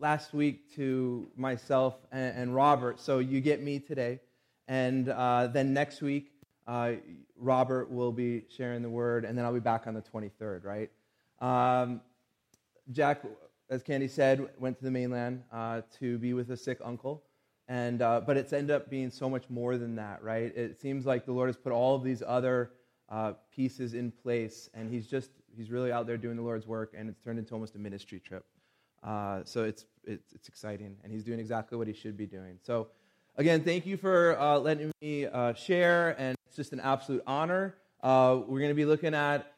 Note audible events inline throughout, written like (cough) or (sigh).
last week to myself and, and, Robert. So you get me today. And uh, then next week, uh, Robert will be sharing the word, and then I'll be back on the 23rd, right? Um, Jack, as Candy said, went to the mainland uh, to be with a sick uncle. And, uh, but it's ended up being so much more than that, right? It seems like the Lord has put all of these other uh, pieces in place, and he's just, he's really out there doing the Lord's work, and it's turned into almost a ministry trip. Uh, so it's, it's, it's, exciting, and he's doing exactly what he should be doing. So, again, thank you for uh, letting me uh, share, and it's just an absolute honor. Uh, we're going to be looking at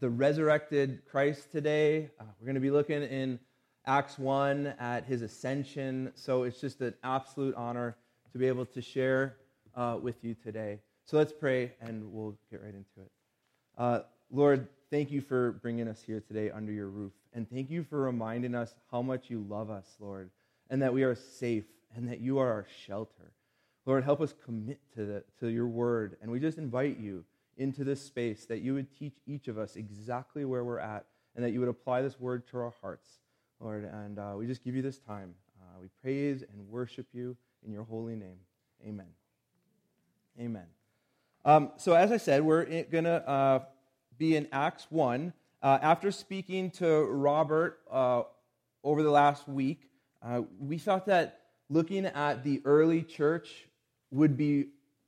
the resurrected Christ today. we're going to be looking in Acts 1 at his ascension. So it's just an absolute honor to be able to share uh, with you today. So let's pray and we'll get right into it. Uh, Lord, thank you for bringing us here today under your roof. And thank you for reminding us how much you love us, Lord, and that we are safe and that you are our shelter. Lord, help us commit to, the, to your word. And we just invite you into this space that you would teach each of us exactly where we're at and that you would apply this word to our hearts. Lord, and uh, we just give you this time. Uh, we praise and worship you in your holy name. Amen. Amen. Um, so, as I said, we're going to uh, be in Acts 1. Uh, after speaking to Robert uh, over the last week, uh, we thought that looking at the early church would be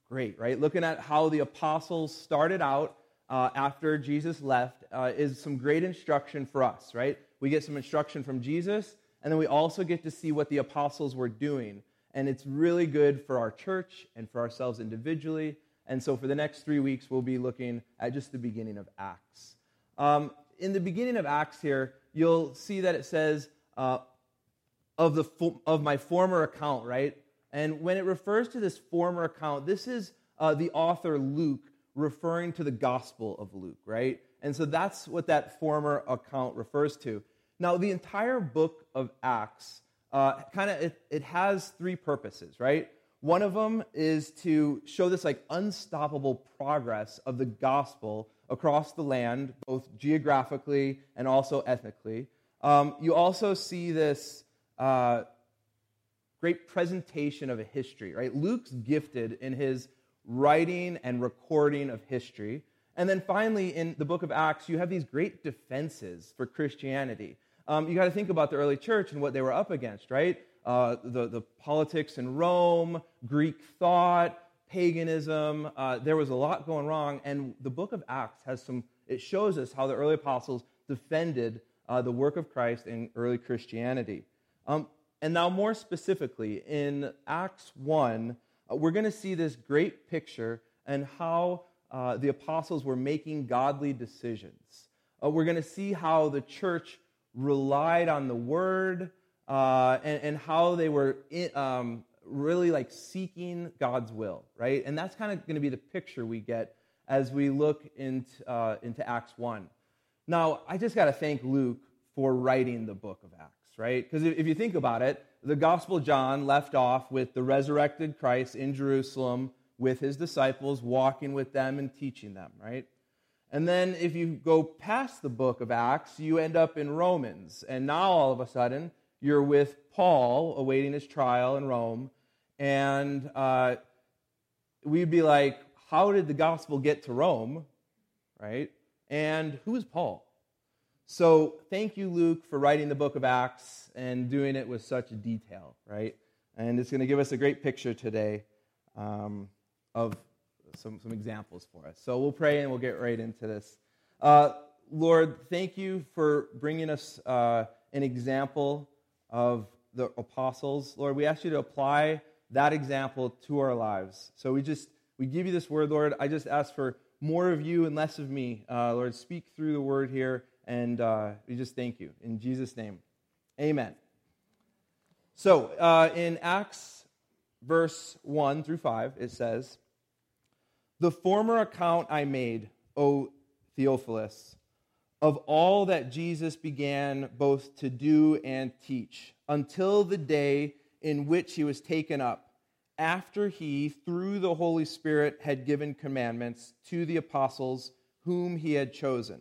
great, right? Looking at how the apostles started out after Jesus left is some great instruction for us, right? we get some instruction from Jesus, and then we also get to see what the apostles were doing. And it's really good for our church and for ourselves individually. And so for the next three weeks, we'll be looking at just the beginning of Acts. Um, in the beginning of Acts here, you'll see that it says, uh, of, the fo- of my former account, right? And when it refers to this former account, this is uh, the author Luke referring to the Gospel of Luke, right? And so that's what that former account refers to. Now, the entire book of Acts uh, kind of it, it has three purposes, right? One of them is to show this like unstoppable progress of the gospel across the land, both geographically and also ethnically. Um, you also see this uh, great presentation of a history, right? Luke's gifted in his writing and recording of history. And then finally, in the book of Acts, you have these great defenses for Christianity um, you got to think about the early church and what they were up against, right? Uh, the, the politics in Rome, Greek thought, paganism. Uh, there was a lot going wrong. And the book of Acts has some, it shows us how the early apostles defended uh, the work of Christ in early Christianity. Um, and now, more specifically, in Acts 1, uh, we're going to see this great picture and how uh, the apostles were making godly decisions. Uh, we're going to see how the church relied on the word uh, and, and, how they were in, um, really like seeking God's will, right? And that's kind of going to be the picture we get as we look into, uh, into Acts 1. Now, I just got to thank Luke for writing the book of Acts, right? Because if you think about it, the Gospel of John left off with the resurrected Christ in Jerusalem with his disciples, walking with them and teaching them, right? And then if you go past the book of Acts, you end up in Romans. And now all of a sudden, you're with Paul awaiting his trial in Rome. And uh, we'd be like, how did the gospel get to Rome? Right? And who is Paul? So thank you, Luke, for writing the book of Acts and doing it with such detail, right? And it's going to give us a great picture today um, of some, some examples for us. So we'll pray and we'll get right into this. Uh, Lord, thank you for bringing us uh, an example of the apostles. Lord, we ask you to apply that example to our lives. So we just, we give you this word, Lord. I just ask for more of you and less of me. Uh, Lord, speak through the word here, and uh, we just thank you. In Jesus' name, amen. So uh, in Acts verse 1 through 5, it says, the former account I made, O Theophilus, of all that Jesus began both to do and teach, until the day in which he was taken up, after he, through the Holy Spirit, had given commandments to the apostles whom he had chosen,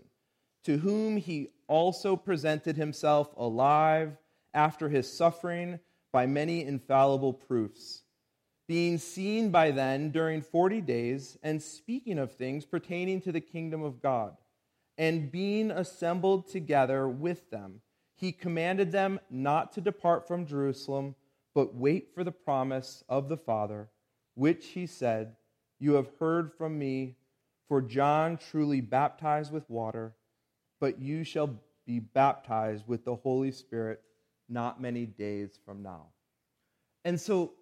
to whom he also presented himself alive after his suffering by many infallible proofs, being seen by then during forty days, and speaking of things pertaining to the kingdom of God, and being assembled together with them, he commanded them not to depart from Jerusalem, but wait for the promise of the Father, which he said, You have heard from me, for John truly baptized with water, but you shall be baptized with the Holy Spirit not many days from now. And so,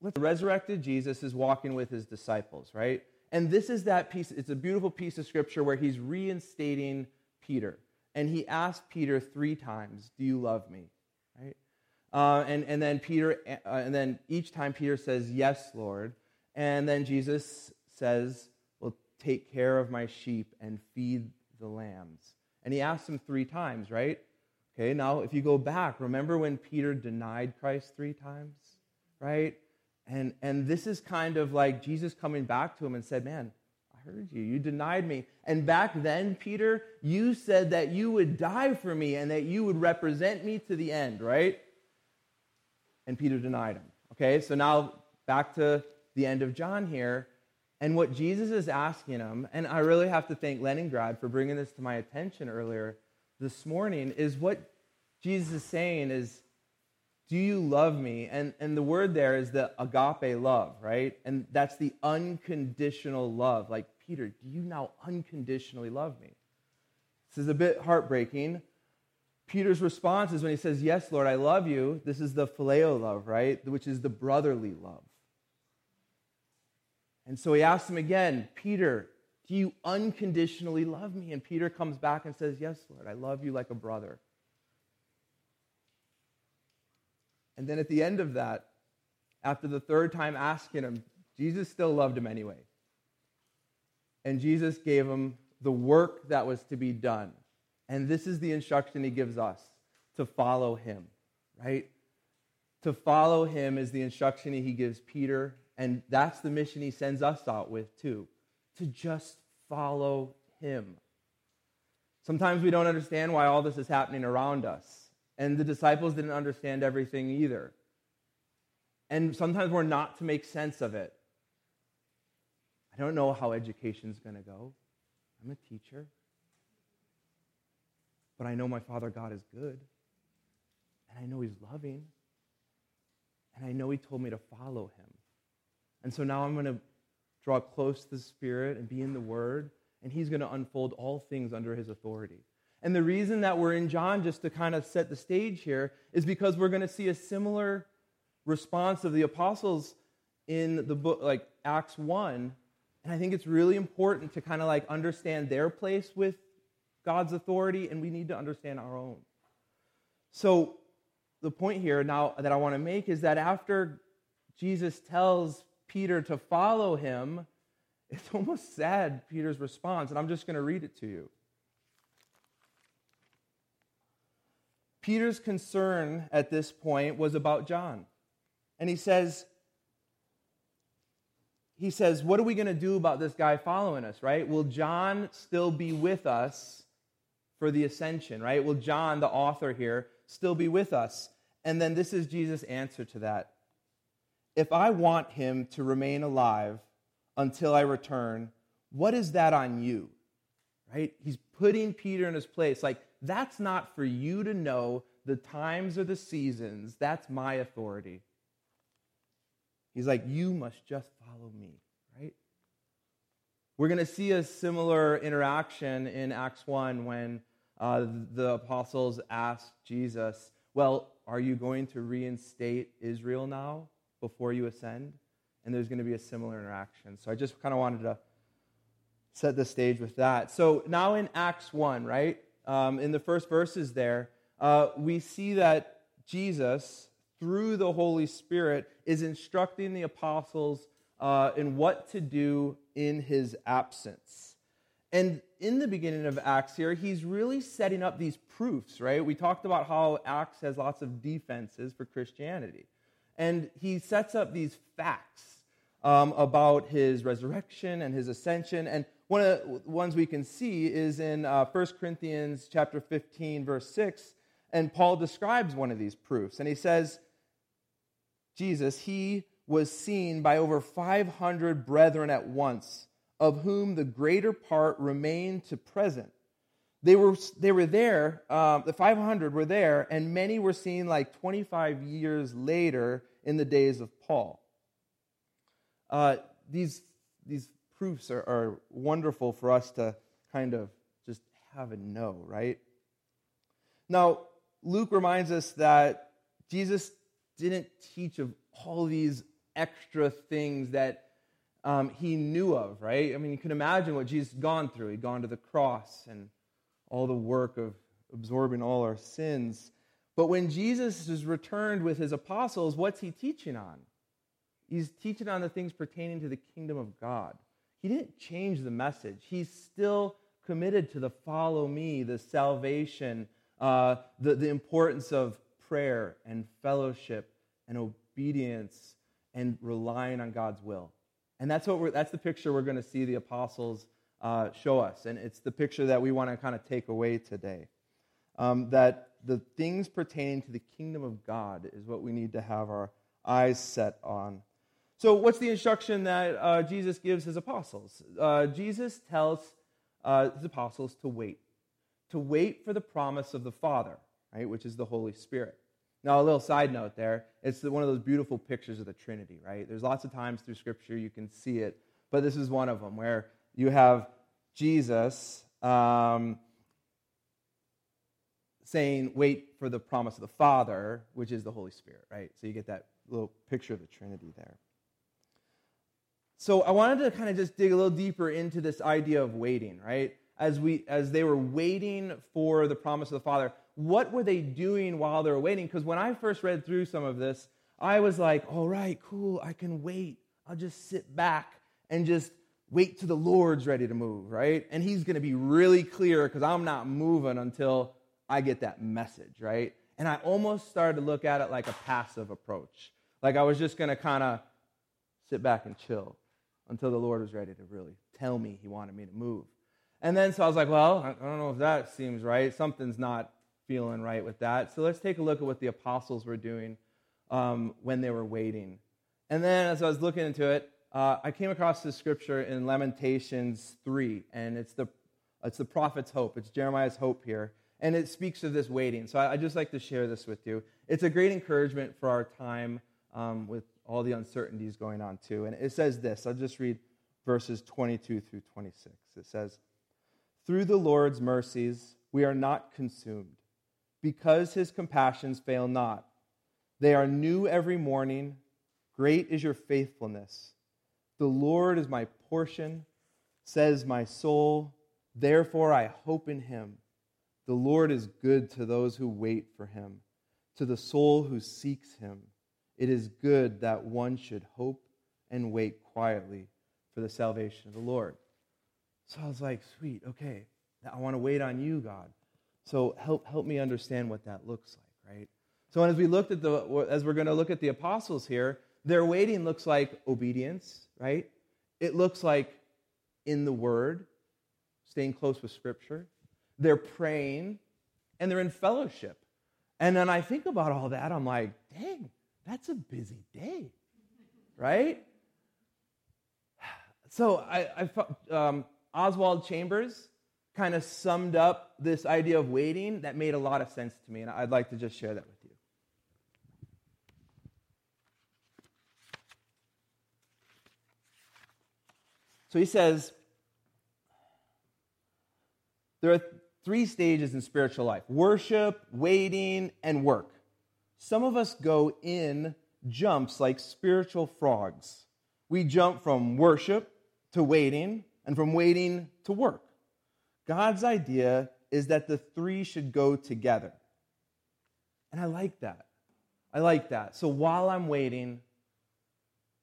the resurrected Jesus is walking with his disciples, right? And this is that piece, it's a beautiful piece of scripture where he's reinstating Peter. And he asked Peter three times, Do you love me? Right? Uh, and, and then Peter, uh, and then each time Peter says, Yes, Lord. And then Jesus says, Well, take care of my sheep and feed the lambs. And he asks him three times, right? Okay, now if you go back, remember when Peter denied Christ three times, right? And, and this is kind of like Jesus coming back to him and said, Man, I heard you. You denied me. And back then, Peter, you said that you would die for me and that you would represent me to the end, right? And Peter denied him. Okay, so now back to the end of John here. And what Jesus is asking him, and I really have to thank Leningrad for bringing this to my attention earlier this morning, is what Jesus is saying is, Do you love me? And, and the word there is the agape love, right? And that's the unconditional love. Like, Peter, do you now unconditionally love me? This is a bit heartbreaking. Peter's response is when he says, Yes, Lord, I love you. This is the phileo love, right? Which is the brotherly love. And so he asks him again, Peter, do you unconditionally love me? And Peter comes back and says, Yes, Lord, I love you like a brother. And then at the end of that, after the third time asking him, Jesus still loved him anyway. And Jesus gave him the work that was to be done. And this is the instruction he gives us to follow him, right? To follow him is the instruction he gives Peter and that's the mission he sends us out with, too, to just follow him. Sometimes we don't understand why all this is happening around us. And the disciples didn't understand everything either. And sometimes we're not to make sense of it. I don't know how education's going to go. I'm a teacher. But I know my Father God is good. And I know He's loving. And I know He told me to follow Him. And so now I'm going to draw close to the Spirit and be in the Word, and He's going to unfold all things under His authority. And the reason that we're in John, just to kind of set the stage here, is because we're going to see a similar response of the apostles in the book, like Acts 1. And I think it's really important to kind of like understand their place with God's authority, and we need to understand our own. So, the point here now that I want to make is that after Jesus tells Peter to follow him, it's (laughs) almost sad, Peter's response, and I'm just going to read it to you. Peter's concern at this point was about John. And he says, he says, What are we going to do about this guy following us, right? Will John still be with us for the ascension, right? Will John, the author here, still be with us? And then this is Jesus' answer to that if I want him to remain alive until I return, what is that on you? Right? He's putting Peter in his place. Like, that's not for you to know the times or the seasons. That's my authority. He's like, you must just follow me, right? We're going to see a similar interaction in Acts 1 when uh, the apostles asked Jesus, Well, are you going to reinstate Israel now? before you ascend, and there's going to be a similar interaction. So I just kind of wanted to set the stage with that. So now in Acts 1, right, um, in the first verses there, uh, we see that Jesus, through the Holy Spirit, is instructing the apostles uh, in what to do in his absence. And in the beginning of Acts here, he's really setting up these proofs, right? We talked about how Acts has lots of defenses for Christianity. And he sets up these facts um, about his resurrection and his ascension. And one of the ones we can see is in uh, 1 Corinthians chapter 15, verse 6. And Paul describes one of these proofs. And he says, Jesus, he was seen by over 500 brethren at once, of whom the greater part remain to present. They were, they were there, um, the 500 were there, and many were seen like 25 years later in the days of Paul. Uh, these, these proofs are, are wonderful for us to kind of just have and know, right? Now, Luke reminds us that Jesus didn't teach of all these extra things that um, he knew of, right? I mean, you can imagine what Jesus had gone through. He'd gone to the cross and all the work of absorbing all our sins. But when Jesus is returned with his apostles, what's he teaching on? He's teaching on the things pertaining to the kingdom of God. He didn't change the message. He's still committed to the follow me, the salvation, uh, the, the importance of prayer and fellowship and obedience and relying on God's will. And that's, what we're, that's the picture we're going to see the apostles uh, show us. And it's the picture that we want to kind of take away today. Um, that the things pertaining to the kingdom of God is what we need to have our eyes set on. So, what's the instruction that uh, Jesus gives his apostles? Uh, Jesus tells uh, his apostles to wait, to wait for the promise of the Father, right, which is the Holy Spirit. Now, a little side note there it's one of those beautiful pictures of the Trinity, right? There's lots of times through Scripture you can see it, but this is one of them where you have Jesus um, saying, wait for the promise of the Father, which is the Holy Spirit, right? So you get that little picture of the Trinity there. So I wanted to kind of just dig a little deeper into this idea of waiting, right? As we as they were waiting for the promise of the Father, what were they doing while they were waiting? Because when I first read through some of this, I was like, all right, cool, I can wait. I'll just sit back and just wait till the Lord's ready to move, right? And He's going to be really clear because I'm not moving until I get that message, right? And I almost started to look at it like a passive approach. Like I was just going to kind of sit back and chill until the Lord was ready to really tell me He wanted me to move. And then so I was like, well, I don't know if that seems right. Something's not feeling right with that. So let's take a look at what the apostles were doing um, when they were waiting. And then as I was looking into it, uh, I came across this scripture in Lamentations 3, and it's the, it's the prophet's hope. It's Jeremiah's hope here. And it speaks of this waiting. So I, I just like to share this with you. It's a great encouragement for our time um, with all the uncertainties going on, too. And it says this I'll just read verses 22 through 26. It says, Through the Lord's mercies, we are not consumed, because his compassions fail not. They are new every morning. Great is your faithfulness. The Lord is my portion, says my soul. Therefore I hope in him. The Lord is good to those who wait for him, to the soul who seeks him. It is good that one should hope and wait quietly for the salvation of the Lord. So I was like, sweet, okay. I want to wait on you, God. So help, help me understand what that looks like, right? So as we looked at the, as we're going to look at the apostles here, their waiting looks like obedience, right? It looks like in the Word, staying close with Scripture. They're praying, and they're in fellowship. And then I think about all that, I'm like, dang, that's a busy day, right? (sighs) So I, I um, Oswald Chambers kind of summed up this idea of waiting that made a lot of sense to me, and I'd like to just share that with you. So he says there are three stages in spiritual life worship, waiting, and work. Some of us go in jumps like spiritual frogs. We jump from worship to waiting, and from waiting to work. God's idea is that the three should go together. And I like that. I like that. So while I'm waiting,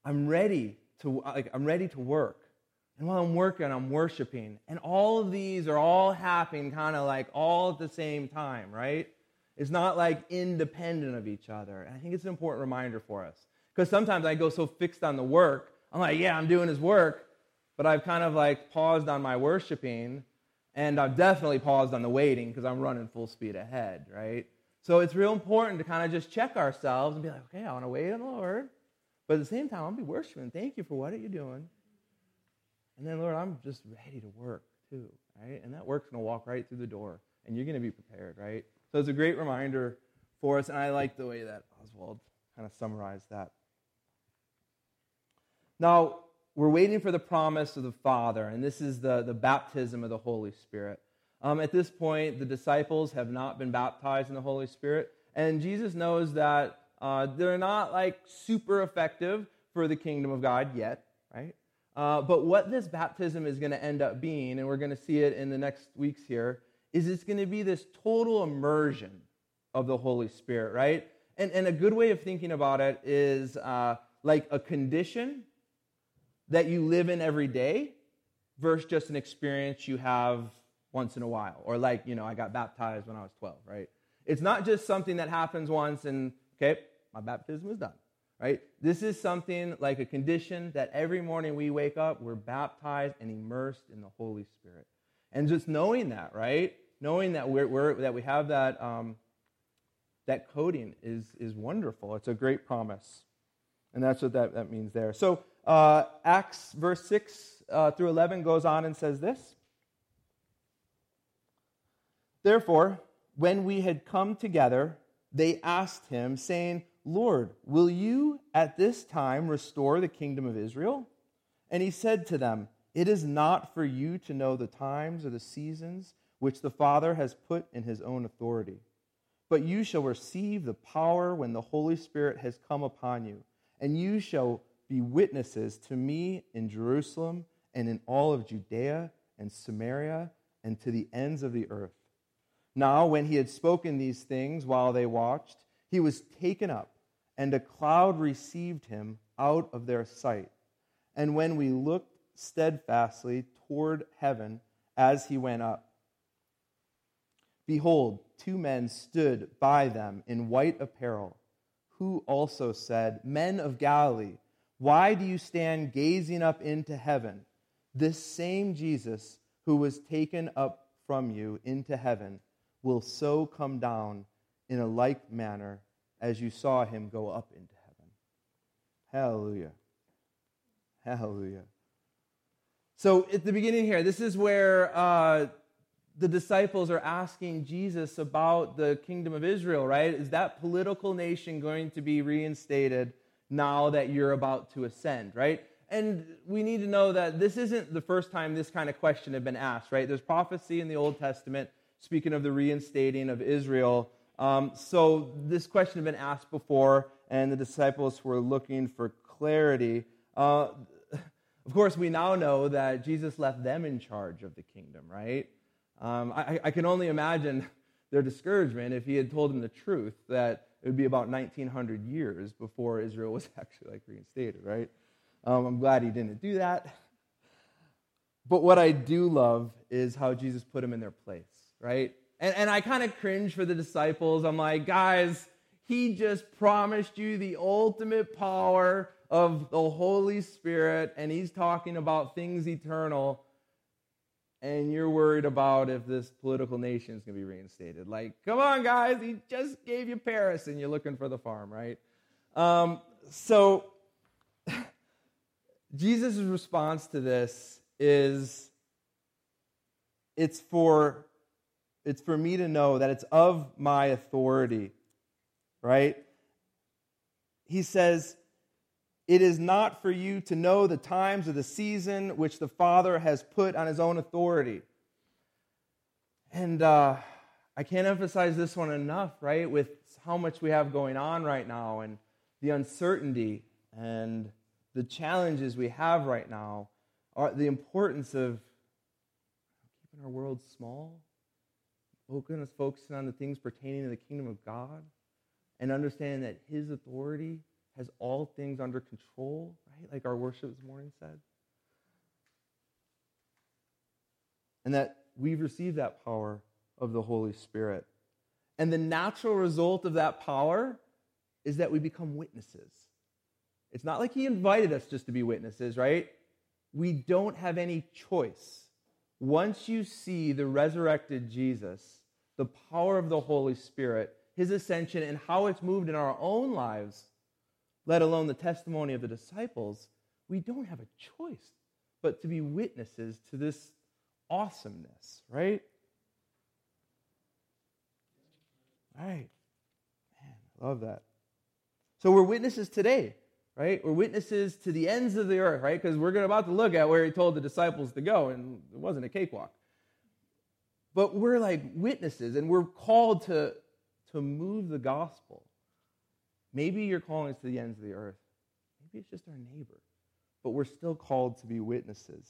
I'm ready to like I'm ready to work. And while I'm working, I'm worshiping. And all of these are all happening kind of like all at the same time, right? It's not like independent of each other. And I think it's an important reminder for us. Because sometimes I go so fixed on the work, I'm like, yeah, I'm doing his work, but I've kind of like paused on my worshiping, and I've definitely paused on the waiting because I'm running full speed ahead, right? So it's real important to kind of just check ourselves and be like, okay, I want to wait on the Lord. But at the same time, I'll be worshiping. Thank you for what you're you doing? And then, Lord, I'm just ready to work too, right? And that work's going to walk right through the door, and you're going to be prepared, right? So it's a great reminder for us, and I like the way that Oswald kind of summarized that. Now, we're waiting for the promise of the Father, and this is the, the baptism of the Holy Spirit. Um, at this point, the disciples have not been baptized in the Holy Spirit, and Jesus knows that uh, they're not like super effective for the kingdom of God yet, right? Uh, but what this baptism is going to end up being, and we're going to see it in the next weeks here, is it's going to be this total immersion of the Holy Spirit, right? And, and a good way of thinking about it is uh, like a condition that you live in every day versus just an experience you have once in a while. Or like, you know, I got baptized when I was 12, right? It's not just something that happens once and, okay, my baptism is done, right? This is something like a condition that every morning we wake up, we're baptized and immersed in the Holy Spirit. And just knowing that, right? Knowing that, we're, we're that we have that, um, that coding is, is wonderful. It's a great promise. And that's what that, that means there. So, uh, Acts verse 6 uh, through 11 goes on and says this Therefore, when we had come together, they asked him, saying, Lord, will you at this time restore the kingdom of Israel? And he said to them, It is not for you to know the times or the seasons which the Father has put in his own authority. But you shall receive the power when the Holy Spirit has come upon you, and you shall be witnesses to me in Jerusalem and in all of Judea and Samaria and to the ends of the earth. Now, when he had spoken these things while they watched, he was taken up, and a cloud received him out of their sight. And when we looked steadfastly toward heaven as he went up, behold, two men stood by them in white apparel, who also said, Men of Galilee, why do you stand gazing up into heaven? This same Jesus who was taken up from you into heaven will so come down in a like manner as you saw him go up into heaven. Hallelujah. Hallelujah. So at the beginning here, this is where uh, the disciples are asking Jesus about the kingdom of Israel, right? Is that political nation going to be reinstated now that you're about to ascend, right? And we need to know that this isn't the first time this kind of question had been asked, right? There's prophecy in the Old Testament speaking of the reinstating of Israel. Um, so this question had been asked before, and the disciples were looking for clarity. Uh, (laughs) of course, we now know that Jesus left them in charge of the kingdom, right? Um, I, I, can only imagine (laughs) their discouragement if he had told them the truth that it would be about 1900 years before Israel was (laughs) actually like reinstated, right? Um, I'm glad he didn't do that. But what I do love is how Jesus put them in their place right? And, and I kind of cringe for the disciples. I'm like, guys, he just promised you the ultimate power of the Holy Spirit, and he's talking about things eternal, and you're worried about if this political nation is going to be reinstated. Like, come on, guys, he just gave you Paris, and you're looking for the farm, right? Um, so, (sighs) Jesus' response to this is it's for it's for me to know that it's of my authority, right? He says, It is not for you to know the times of the season which the Father has put on his own authority. And uh, I can't emphasize this one enough, right? With how much we have going on right now and the uncertainty and the challenges we have right now, are the importance of keeping our world small focusing on the things pertaining to the kingdom of God and understanding that His authority has all things under control, right? Like our worship this morning said. And that we've received that power of the Holy Spirit. And the natural result of that power is that we become witnesses. It's not like He invited us just to be witnesses, right? We don't have any choice once you see the resurrected Jesus, the power of the Holy Spirit his ascension and how it's moved in our own lives, let alone the testimony of the disciples, we don't have a choice but to be witnesses to this awesomeness, right? All right. Man, I love that. So we're witnesses today, right? We're witnesses to the ends of the earth, right? Because we're about to look at where he told the disciples to go, and it wasn't a cakewalk. But we're like witnesses, and we're called to, to move the gospel. Maybe you're calling us to the ends of the earth. Maybe it's just our neighbor. But we're still called to be witnesses.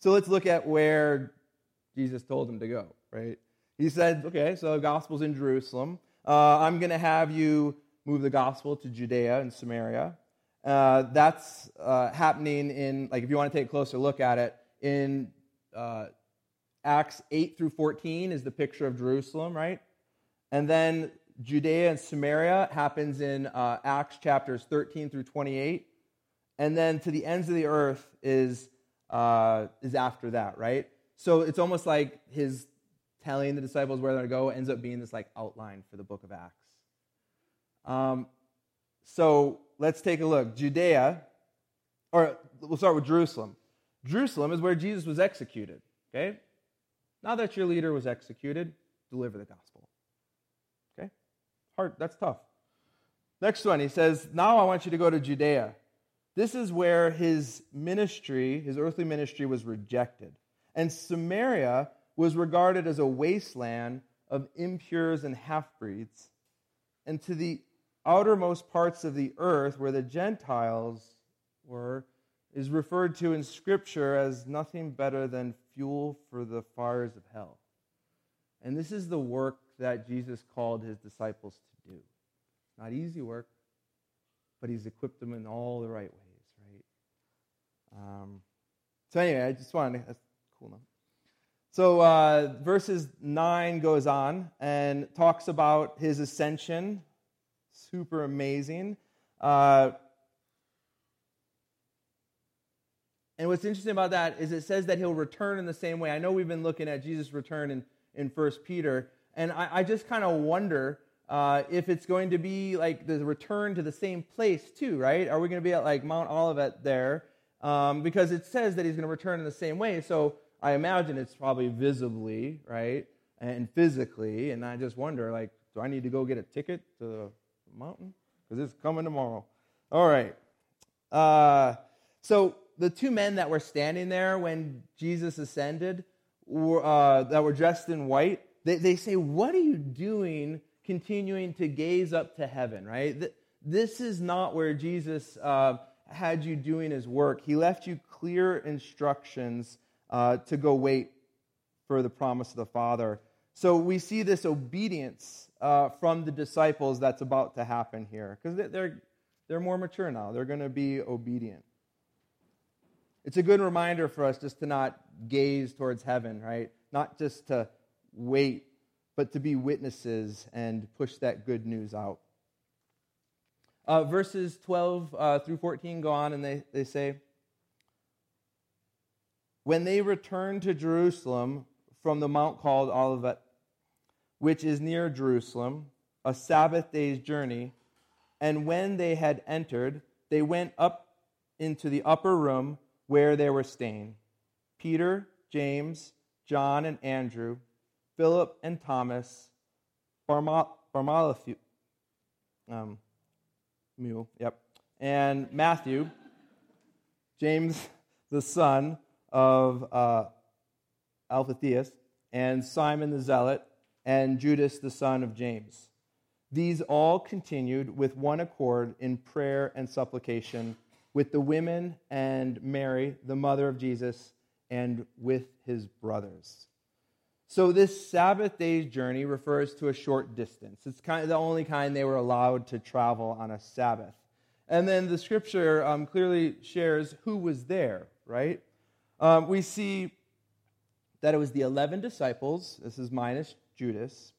So let's look at where Jesus told them to go, right? He said, okay, so the gospel's in Jerusalem. Uh, I'm going to have you move the gospel to Judea and Samaria. Uh, that's uh, happening in, like, if you want to take a closer look at it, in uh, Acts 8 through 14 is the picture of Jerusalem, right? And then Judea and Samaria happens in uh, Acts chapters 13 through 28. And then to the ends of the earth is, uh, is after that, right? So it's almost like his telling the disciples where they're to go ends up being this like outline for the book of Acts. Um, so let's take a look. Judea, or we'll start with Jerusalem. Jerusalem is where Jesus was executed. Okay? Now that your leader was executed, deliver the gospel. Hard, that's tough. Next one, he says, Now I want you to go to Judea. This is where his ministry, his earthly ministry, was rejected. And Samaria was regarded as a wasteland of impures and half breeds. And to the outermost parts of the earth, where the Gentiles were, is referred to in Scripture as nothing better than fuel for the fires of hell. And this is the work that Jesus called his disciples to. Not easy work, but he's equipped them in all the right ways, right? Um, so, anyway, I just wanted to, that's cool enough. So, uh, verses 9 goes on and talks about his ascension. Super amazing. Uh, and what's interesting about that is it says that he'll return in the same way. I know we've been looking at Jesus' return in, in 1 Peter, and I, I just kind of wonder uh, if it's going to be like the return to the same place, too, right? Are we going to be at like Mount Olivet there? Um, because it says that he's going to return in the same way. So, I imagine it's probably visibly, right, and physically. And I just wonder, like, do I need to go get a ticket to the mountain? Because it's coming tomorrow. All right. Uh, so the two men that were standing there when Jesus ascended, were, uh, that were dressed in white, they, they say, What are you doing continuing to gaze up to heaven, right? This is not where Jesus uh, had you doing his work. He left you clear instructions uh, to go wait for the promise of the Father. So we see this obedience uh, from the disciples that's about to happen here because they're, they're more mature now. They're going to be obedient. It's a good reminder for us just to not gaze towards heaven, right? Not just to wait, but to be witnesses and push that good news out. Uh, verses 12 uh, through 14 go on and they, they say, when they returned to Jerusalem from the mount called Olivet, which is near Jerusalem, a Sabbath day's journey, and when they had entered, they went up into the upper room where they were staying Peter, James, John, and Andrew, Philip and Thomas, Bartholomew, um, yep, and Matthew, James the son of uh, Alphaeus, and Simon the Zealot, and Judas the son of James. These all continued with one accord in prayer and supplication with the women and Mary, the mother of Jesus, and with his brothers. So, this Sabbath day's journey refers to a short distance. It's kind of the only kind they were allowed to travel on a Sabbath. And then the scripture um, clearly shares who was there, right? Um, we see that it was the 11 disciples, this is minus Judas,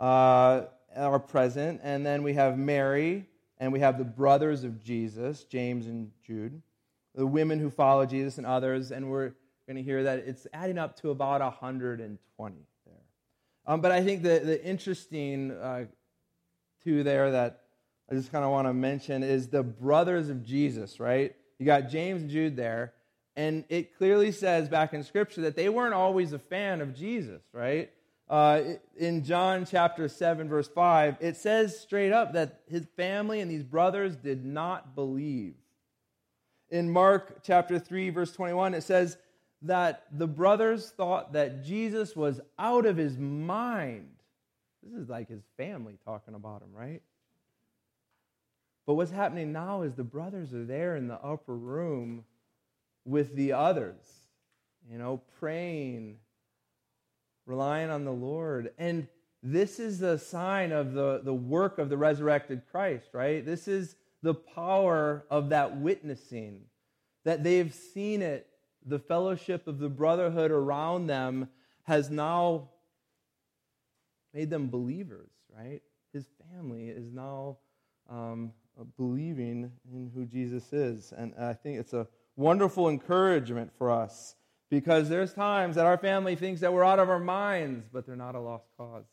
uh, are present. And then we have Mary, and we have the brothers of Jesus, James and Jude, the women who follow Jesus and others. And we're going to hear that it's adding up to about 120 there. Um, but I think the, the interesting uh, two there that I just kind of want to mention is the brothers of Jesus, right? You got James and Jude there, and it clearly says back in Scripture that they weren't always a fan of Jesus, right? Uh, in John chapter 7, verse 5, it says straight up that his family and these brothers did not believe. In Mark chapter 3, verse 21, it says that the brothers thought that Jesus was out of his mind. This is like his family talking about him, right? But what's happening now is the brothers are there in the upper room with the others, you know, praying, relying on the Lord. And this is the sign of the, the work of the resurrected Christ, right? This is the power of that witnessing, that they've seen it. The fellowship of the brotherhood around them has now made them believers, right? His family is now um, believing in who Jesus is. And I think it's a wonderful encouragement for us because there's times that our family thinks that we're out of our minds, but they're not a lost cause.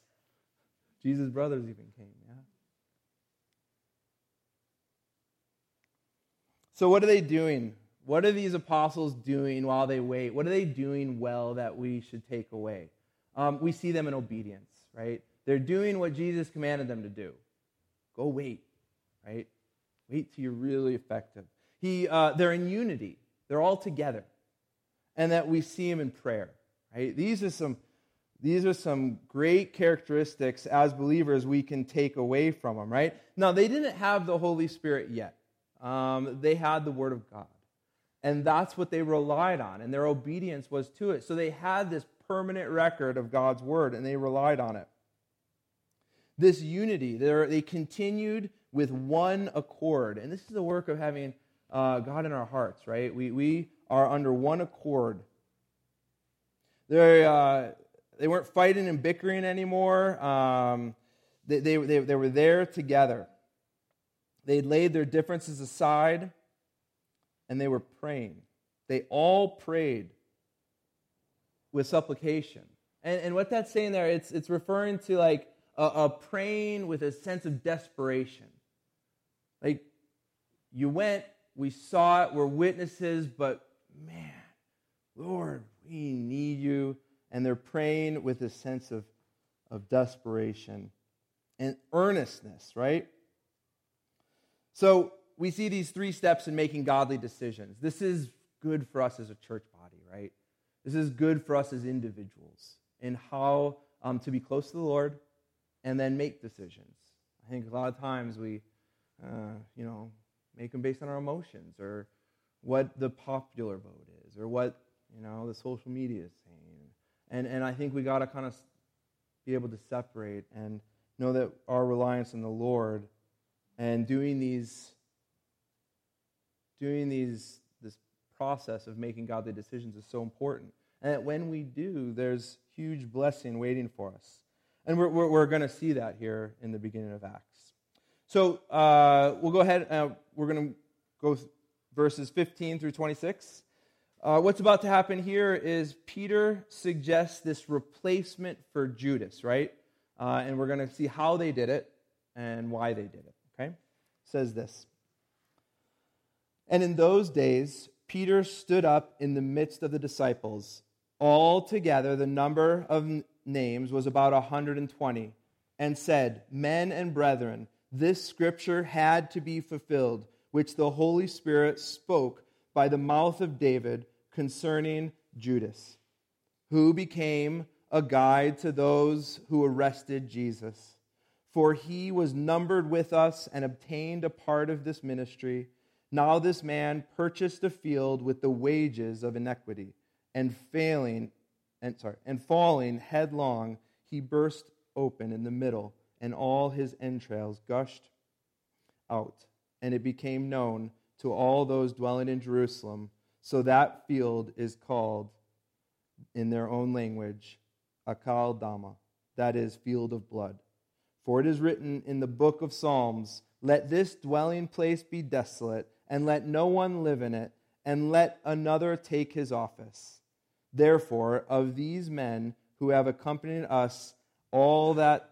Jesus' brothers even came, yeah? So, what are they doing? What are these apostles doing while they wait? What are they doing well that we should take away? Um, we see them in obedience, right? They're doing what Jesus commanded them to do. Go wait, right? Wait till you're really effective. He, uh, they're in unity. They're all together. And that we see them in prayer, right? These are some, these are some great characteristics as believers we can take away from them, right? Now, they didn't have the Holy Spirit yet. Um, they had the Word of God. And that's what they relied on, and their obedience was to it. So they had this permanent record of God's Word, and they relied on it. This unity, they continued with one accord. And this is the work of having uh, God in our hearts, right? We, we are under one accord. They, uh, they weren't fighting and bickering anymore. Um, they, they, they, they were there together. They laid their differences aside and they were praying. They all prayed with supplication. And, and what that's saying there, it's, it's referring to like a, a praying with a sense of desperation. Like, you went, we saw it, we're witnesses, but man, Lord, we need you. And they're praying with a sense of, of desperation and earnestness, right? So we see these three steps in making godly decisions. This is good for us as a church body, right? This is good for us as individuals in how um, to be close to the Lord and then make decisions. I think a lot of times we uh, you know, make them based on our emotions or what the popular vote is or what, you know, the social media is saying. And, and I think we got to kind of be able to separate and know that our reliance on the Lord and doing these, doing these, this process of making godly decisions is so important. And that when we do, there's huge blessing waiting for us. And we're, we're, we're going to see that here in the beginning of Acts. So uh, we'll go ahead. Uh, we're going to go verses 15 through 26. Uh, what's about to happen here is Peter suggests this replacement for Judas, right? Uh, and we're going to see how they did it and why they did it, okay? Says this. And in those days, Peter stood up in the midst of the disciples. All together, the number of names was about 120, and said, Men and brethren, this scripture had to be fulfilled, which the Holy Spirit spoke by the mouth of David concerning Judas, who became a guide to those who arrested Jesus. For he was numbered with us and obtained a part of this ministry. Now this man purchased a field with the wages of iniquity, and failing, and sorry, and falling headlong, he burst open in the middle and all his entrails gushed out, and it became known to all those dwelling in Jerusalem. So that field is called, in their own language, Akel Dama, that is, field of blood. For it is written in the book of Psalms, Let this dwelling place be desolate, and let no one live in it, and let another take his office. Therefore, of these men who have accompanied us, all that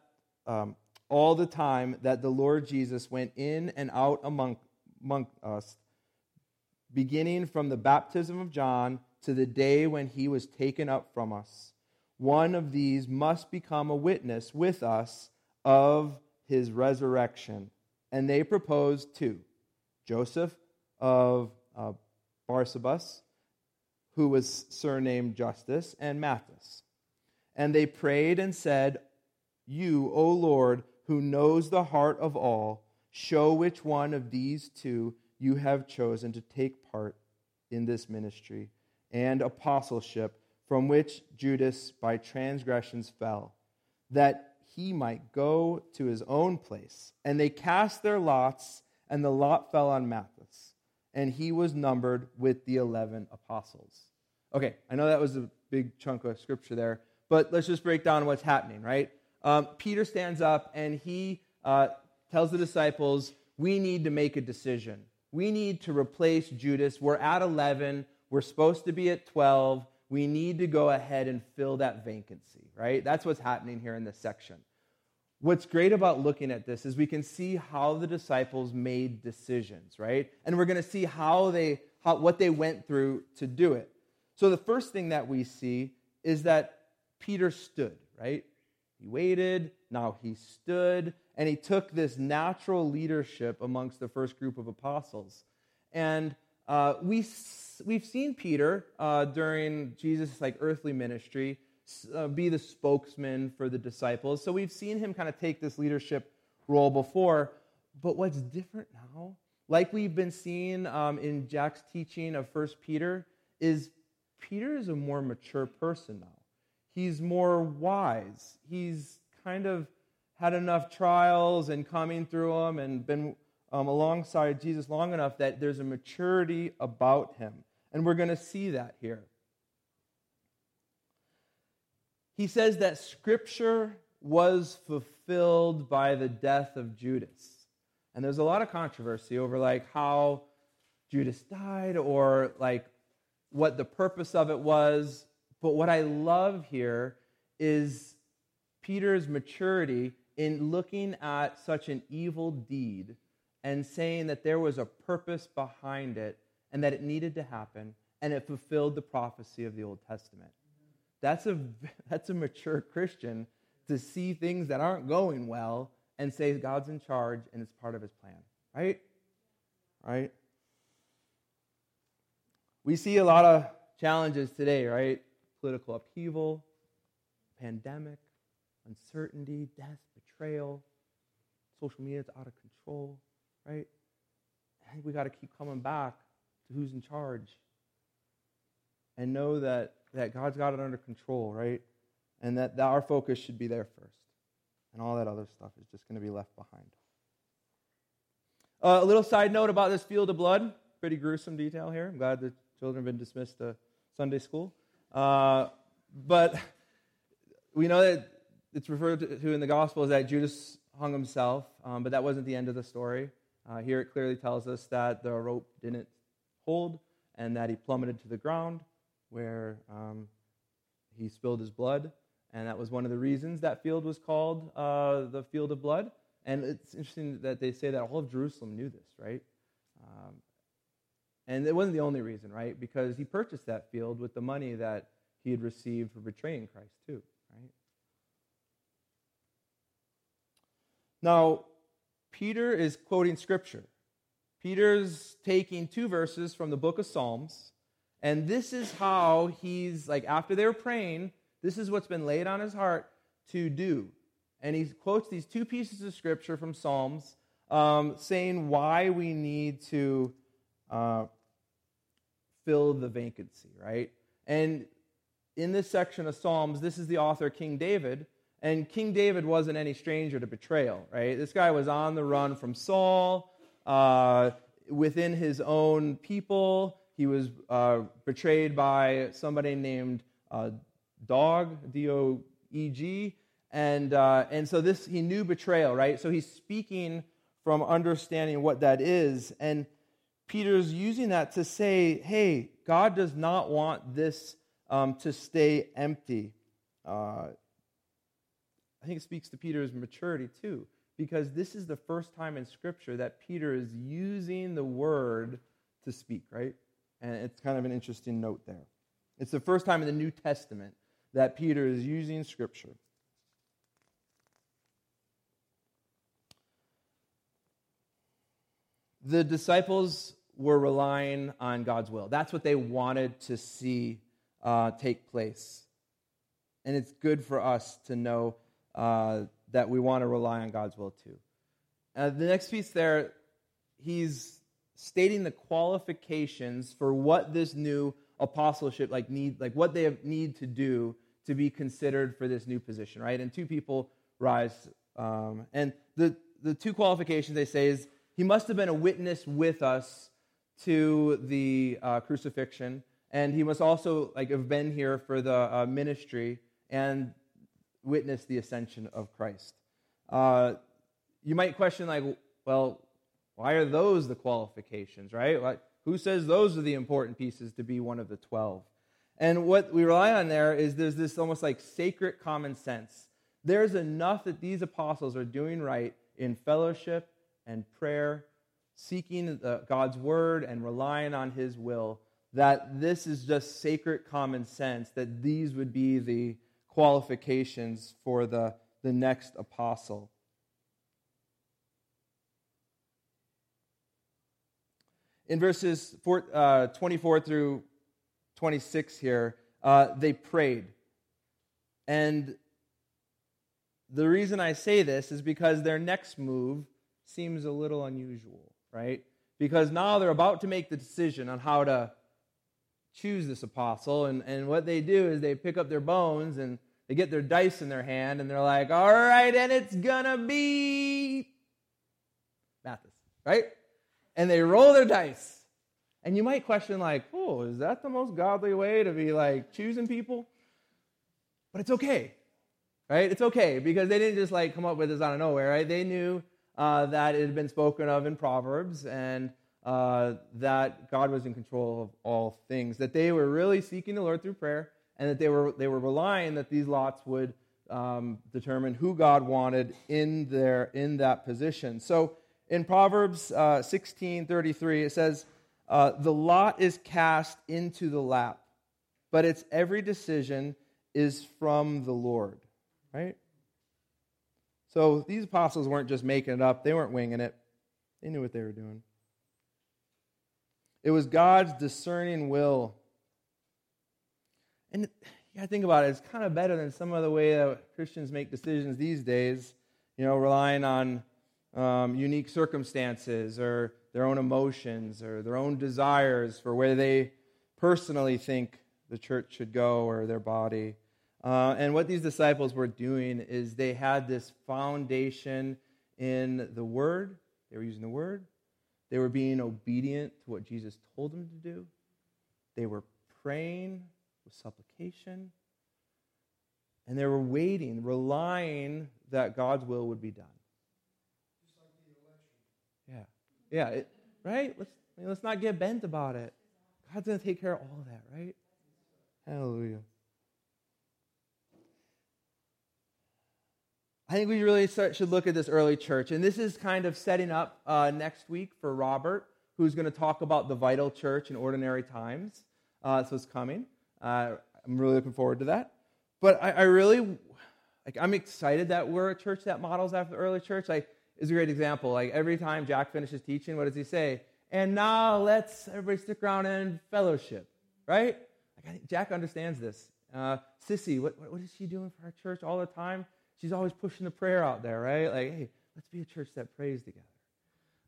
um, all the time that the Lord Jesus went in and out among, among us, beginning from the baptism of John to the day when he was taken up from us. One of these must become a witness with us of his resurrection. And they proposed two Joseph of uh, Barsabas, who was surnamed Justus, and Matthias. And they prayed and said, You, O Lord, who knows the heart of all, show which one of these two you have chosen to take part in this ministry and apostleship from which Judas by transgressions fell, that he might go to his own place. And they cast their lots, and the lot fell on Matthias, and he was numbered with the eleven apostles. Okay, I know that was a big chunk of scripture there, but let's just break down what's happening, right? Um, Peter stands up and he uh, tells the disciples, We need to make a decision. We need to replace Judas. We're at 11. We're supposed to be at 12. We need to go ahead and fill that vacancy, right? That's what's happening here in this section. What's great about looking at this is we can see how the disciples made decisions, right? And we're going to see how they, how, what they went through to do it. So the first thing that we see is that Peter stood, right? He waited, now he stood, and he took this natural leadership amongst the first group of apostles. And uh, we, we've seen Peter uh, during Jesus' like earthly ministry uh, be the spokesman for the disciples. So we've seen him kind of take this leadership role before. But what's different now, like we've been seeing um, in Jack's teaching of First Peter, is Peter is a more mature person now he's more wise. He's kind of had enough trials and coming through them and been um, alongside Jesus long enough that there's a maturity about him. And we're going to see that here. He says that Scripture was fulfilled by the death of Judas. And there's a lot of controversy over like how Judas died or like what the purpose of it was. But what I love here is Peter's maturity in looking at such an evil deed and saying that there was a purpose behind it and that it needed to happen and it fulfilled the prophecy of the Old Testament. That's a, (laughs) that's a mature Christian to see things that aren't going well and say God's in charge and it's part of his plan, right? Right? We see a lot of challenges today, right? political upheaval, pandemic, uncertainty, death, betrayal. Social media is out of control, right? I think we got to keep coming back to who's in charge and know that, that God's got it under control, right? And that, that our focus should be there first. And all that other stuff is just going to be left behind. Uh, a little side note about this field of blood. Pretty gruesome detail here. I'm glad the children have been dismissed to Sunday school. Uh, but we know that it's referred to in the Gospels that Judas hung himself, um, but that wasn't the end of the story. Uh, here it clearly tells us that the rope didn't hold and that he plummeted to the ground where um, he spilled his blood. And that was one of the reasons that field was called uh, the field of blood. And it's interesting that they say that all of Jerusalem knew this, right? Um, and it wasn't the only reason, right? Because he purchased that field with the money that he had received for betraying Christ, too, right? Now, Peter is quoting scripture. Peter's taking two verses from the book of Psalms, and this is how he's, like, after they were praying, this is what's been laid on his heart to do. And he quotes these two pieces of scripture from Psalms um, saying why we need to uh, fill the vacancy, right? And in this section of Psalms, this is the author, King David. And King David wasn't any stranger to betrayal, right? This guy was on the run from Saul, uh, within his own people. He was uh, betrayed by somebody named uh, Doeg, D O E G. And, uh, and so this, he knew betrayal, right? So he's speaking from understanding what that is. And Peter's using that to say, hey, God does not want this um, to stay empty. Uh, I think it speaks to Peter's maturity too, because this is the first time in Scripture that Peter is using the word to speak, right? And it's kind of an interesting note there. It's the first time in the New Testament that Peter is using Scripture. The disciples were relying on God's will. That's what they wanted to see uh, take place. And it's good for us to know uh, that we want to rely on God's will too. Uh, the next piece there, he's stating the qualifications for what this new apostleship like need like what they need to do to be considered for this new position right? And two people rise um, and the the two qualifications they say is he must have been a witness with us to the uh, crucifixion and he must also like have been here for the uh, ministry and witness the ascension of christ. Uh, you might question like well why are those the qualifications right like, who says those are the important pieces to be one of the 12? And what we rely on there is there's this almost like sacred common sense. There's enough that these apostles are doing right in fellowship and prayer, seeking God's word and relying on his will, that this is just sacred common sense, that these would be the qualifications for the, the next apostle. In verses four, uh, 24 through 26 here, uh, they prayed. And the reason I say this is because their next move seems a little unusual, right? Because now they're about to make the decision on how to choose this apostle. And, and what they do is they pick up their bones and they get their dice in their hand and they're like, all right, and it's gonna be Matthias, right? And they roll their dice. And you might question, like, oh, is that the most godly way to be like choosing people? But it's okay, right? It's okay because they didn't just like come up with this out of nowhere, right? They knew uh, that it had been spoken of in Proverbs and uh, that God was in control of all things, that they were really seeking the Lord through prayer, and that they were, they were relying that these lots would um, determine who God wanted in, their, in that position. So in Proverbs uh, 16 33, it says, uh, The lot is cast into the lap, but its every decision is from the Lord. Right? So these apostles weren't just making it up, they weren't winging it, they knew what they were doing. It was God's discerning will. And you gotta think about it, it's kind of better than some of the way that Christians make decisions these days, you know, relying on um, unique circumstances or their own emotions or their own desires for where they personally think the church should go or their body. Uh, and what these disciples were doing is they had this foundation in the Word. They were using the Word. They were being obedient to what Jesus told them to do. They were praying with supplication. And they were waiting, relying that God's will would be done. Yeah, it, right? Let's, I mean, let's not get bent about it. God's going to take care of all of that, right? Hallelujah. I think we really start, should look at this early church. And this is kind of setting up uh, next week for Robert, who's going to talk about the vital church in ordinary times. Uh, so it's coming. Uh, I'm really looking forward to that. But I, I, really, like, I'm excited that we're a church that models after the early church. Like, is a great example. Like every time Jack finishes teaching, what does he say? And now let's everybody stick around and fellowship, right? Like I think Jack understands this. Uh, Sissy, what, what is she doing for our church all the time? She's always pushing the prayer out there, right? Like, hey, let's be a church that prays together.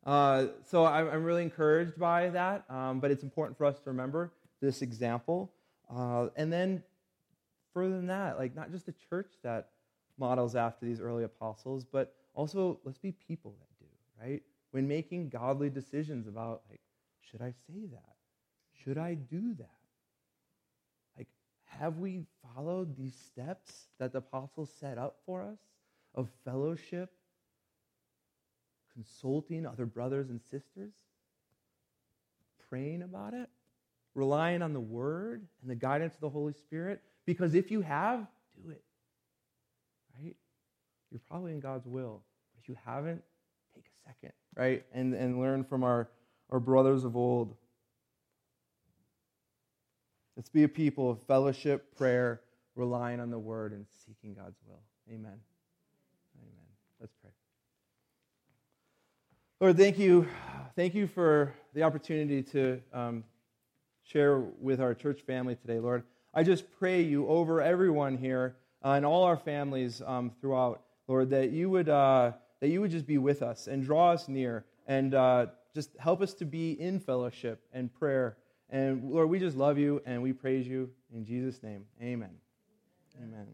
Uh, so I'm, I'm, really encouraged by that, um, but it's important for us to remember this example. Uh, and then further than that, like not just a church that models after these early apostles, but also, let's be people that do, right? When making godly decisions about, like, should I say that? Should I do that? Like, have we followed these steps that the apostles set up for us of fellowship, consulting other brothers and sisters, praying about it, relying on the word and the guidance of the Holy Spirit? Because if you have, do it. You're probably in God's will. But if you haven't, take a second, right? And, and learn from our, our brothers of old. Let's be a people of fellowship, prayer, relying on the word, and seeking God's will. Amen. Amen. Let's pray. Lord, thank you. Thank you for the opportunity to um, share with our church family today, Lord. I just pray you over everyone here uh, and all our families um, throughout, Lord, that you would uh, that you would just be with us and draw us near and uh, just help us to be in fellowship and prayer. And Lord, we just love you and we praise you in Jesus' name. Amen. Amen.